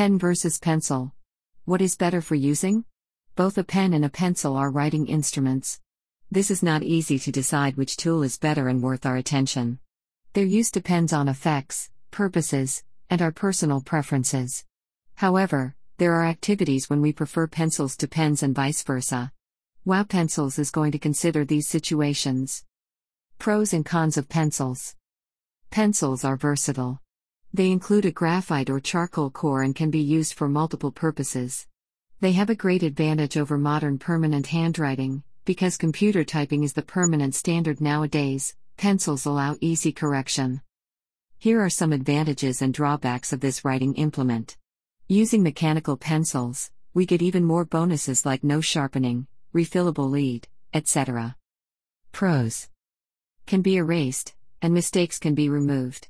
Pen versus pencil. What is better for using? Both a pen and a pencil are writing instruments. This is not easy to decide which tool is better and worth our attention. Their use depends on effects, purposes, and our personal preferences. However, there are activities when we prefer pencils to pens and vice versa. Wow Pencils is going to consider these situations. Pros and cons of pencils. Pencils are versatile. They include a graphite or charcoal core and can be used for multiple purposes. They have a great advantage over modern permanent handwriting, because computer typing is the permanent standard nowadays, pencils allow easy correction. Here are some advantages and drawbacks of this writing implement. Using mechanical pencils, we get even more bonuses like no sharpening, refillable lead, etc. Pros Can be erased, and mistakes can be removed.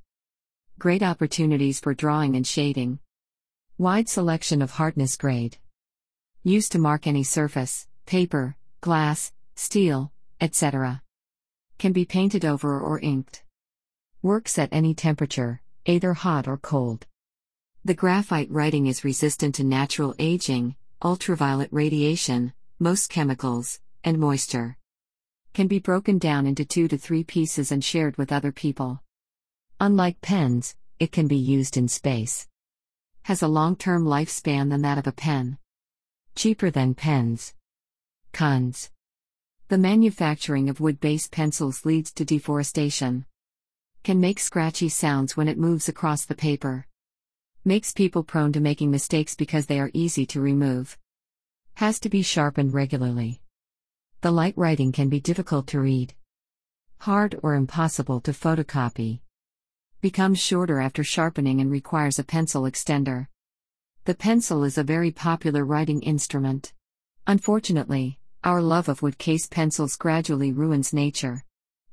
Great opportunities for drawing and shading. Wide selection of hardness grade. Used to mark any surface, paper, glass, steel, etc. Can be painted over or inked. Works at any temperature, either hot or cold. The graphite writing is resistant to natural aging, ultraviolet radiation, most chemicals, and moisture. Can be broken down into two to three pieces and shared with other people. Unlike pens, it can be used in space. Has a long term lifespan than that of a pen. Cheaper than pens. Cons. The manufacturing of wood based pencils leads to deforestation. Can make scratchy sounds when it moves across the paper. Makes people prone to making mistakes because they are easy to remove. Has to be sharpened regularly. The light writing can be difficult to read. Hard or impossible to photocopy becomes shorter after sharpening and requires a pencil extender. The pencil is a very popular writing instrument. Unfortunately, our love of wood case pencils gradually ruins nature.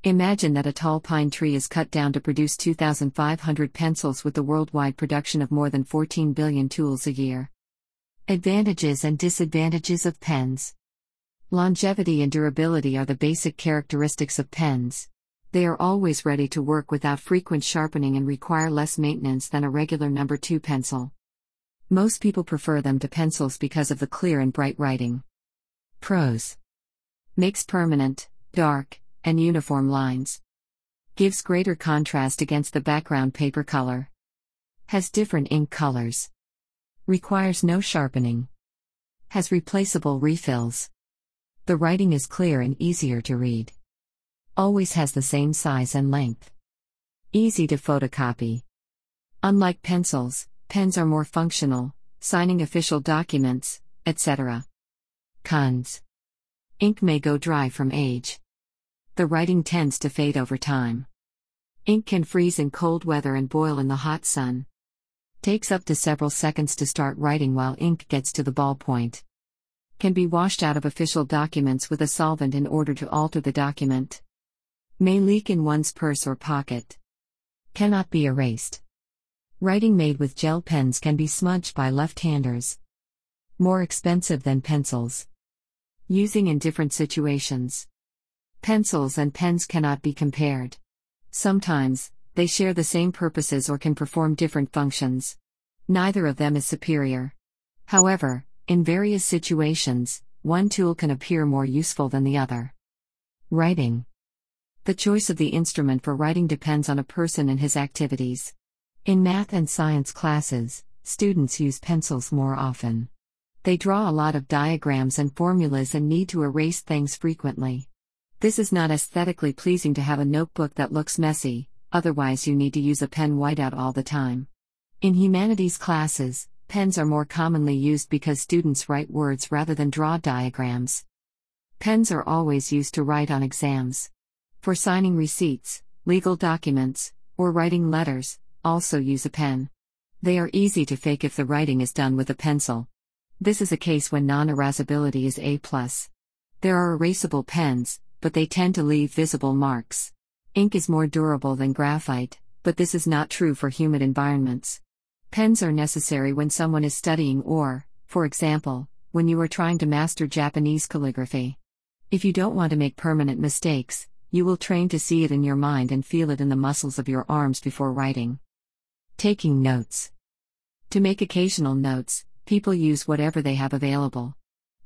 Imagine that a tall pine tree is cut down to produce 2,500 pencils with the worldwide production of more than 14 billion tools a year. Advantages and disadvantages of pens. Longevity and durability are the basic characteristics of pens. They are always ready to work without frequent sharpening and require less maintenance than a regular number 2 pencil. Most people prefer them to pencils because of the clear and bright writing. Pros Makes permanent, dark, and uniform lines. Gives greater contrast against the background paper color. Has different ink colors. Requires no sharpening. Has replaceable refills. The writing is clear and easier to read. Always has the same size and length. Easy to photocopy. Unlike pencils, pens are more functional, signing official documents, etc. Cons. Ink may go dry from age. The writing tends to fade over time. Ink can freeze in cold weather and boil in the hot sun. Takes up to several seconds to start writing while ink gets to the ballpoint. Can be washed out of official documents with a solvent in order to alter the document. May leak in one's purse or pocket. Cannot be erased. Writing made with gel pens can be smudged by left handers. More expensive than pencils. Using in different situations. Pencils and pens cannot be compared. Sometimes, they share the same purposes or can perform different functions. Neither of them is superior. However, in various situations, one tool can appear more useful than the other. Writing. The choice of the instrument for writing depends on a person and his activities. In math and science classes, students use pencils more often. They draw a lot of diagrams and formulas and need to erase things frequently. This is not aesthetically pleasing to have a notebook that looks messy, otherwise, you need to use a pen whiteout all the time. In humanities classes, pens are more commonly used because students write words rather than draw diagrams. Pens are always used to write on exams. For signing receipts, legal documents, or writing letters, also use a pen. They are easy to fake if the writing is done with a pencil. This is a case when non erasability is A. There are erasable pens, but they tend to leave visible marks. Ink is more durable than graphite, but this is not true for humid environments. Pens are necessary when someone is studying or, for example, when you are trying to master Japanese calligraphy. If you don't want to make permanent mistakes, you will train to see it in your mind and feel it in the muscles of your arms before writing. Taking notes. To make occasional notes, people use whatever they have available.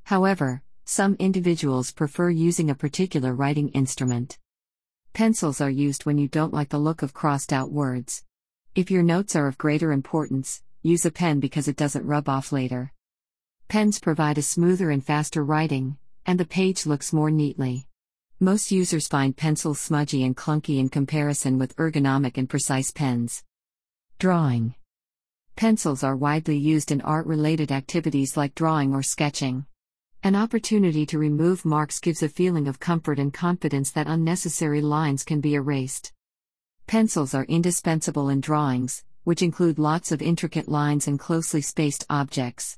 However, some individuals prefer using a particular writing instrument. Pencils are used when you don't like the look of crossed out words. If your notes are of greater importance, use a pen because it doesn't rub off later. Pens provide a smoother and faster writing, and the page looks more neatly. Most users find pencils smudgy and clunky in comparison with ergonomic and precise pens. Drawing Pencils are widely used in art related activities like drawing or sketching. An opportunity to remove marks gives a feeling of comfort and confidence that unnecessary lines can be erased. Pencils are indispensable in drawings, which include lots of intricate lines and closely spaced objects.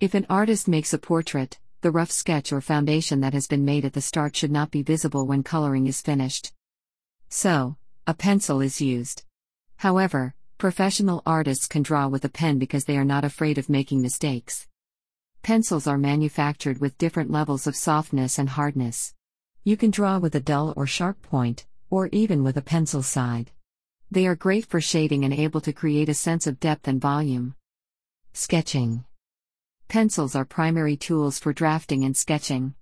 If an artist makes a portrait, the rough sketch or foundation that has been made at the start should not be visible when coloring is finished. So, a pencil is used. However, professional artists can draw with a pen because they are not afraid of making mistakes. Pencils are manufactured with different levels of softness and hardness. You can draw with a dull or sharp point, or even with a pencil side. They are great for shading and able to create a sense of depth and volume. Sketching Pencils are primary tools for drafting and sketching.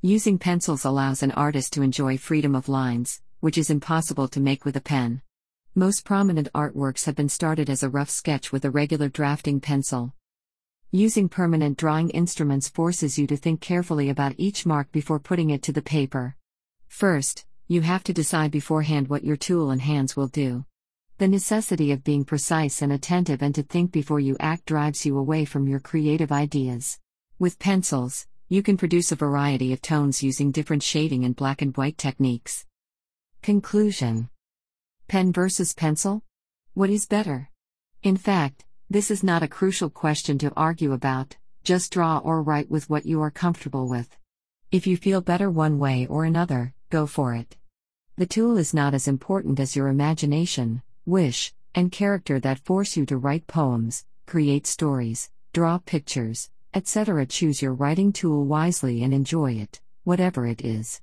Using pencils allows an artist to enjoy freedom of lines, which is impossible to make with a pen. Most prominent artworks have been started as a rough sketch with a regular drafting pencil. Using permanent drawing instruments forces you to think carefully about each mark before putting it to the paper. First, you have to decide beforehand what your tool and hands will do. The necessity of being precise and attentive and to think before you act drives you away from your creative ideas. With pencils, you can produce a variety of tones using different shading and black and white techniques. Conclusion Pen versus pencil? What is better? In fact, this is not a crucial question to argue about, just draw or write with what you are comfortable with. If you feel better one way or another, go for it. The tool is not as important as your imagination, wish, and character that force you to write poems, create stories, draw pictures, etc. Choose your writing tool wisely and enjoy it, whatever it is.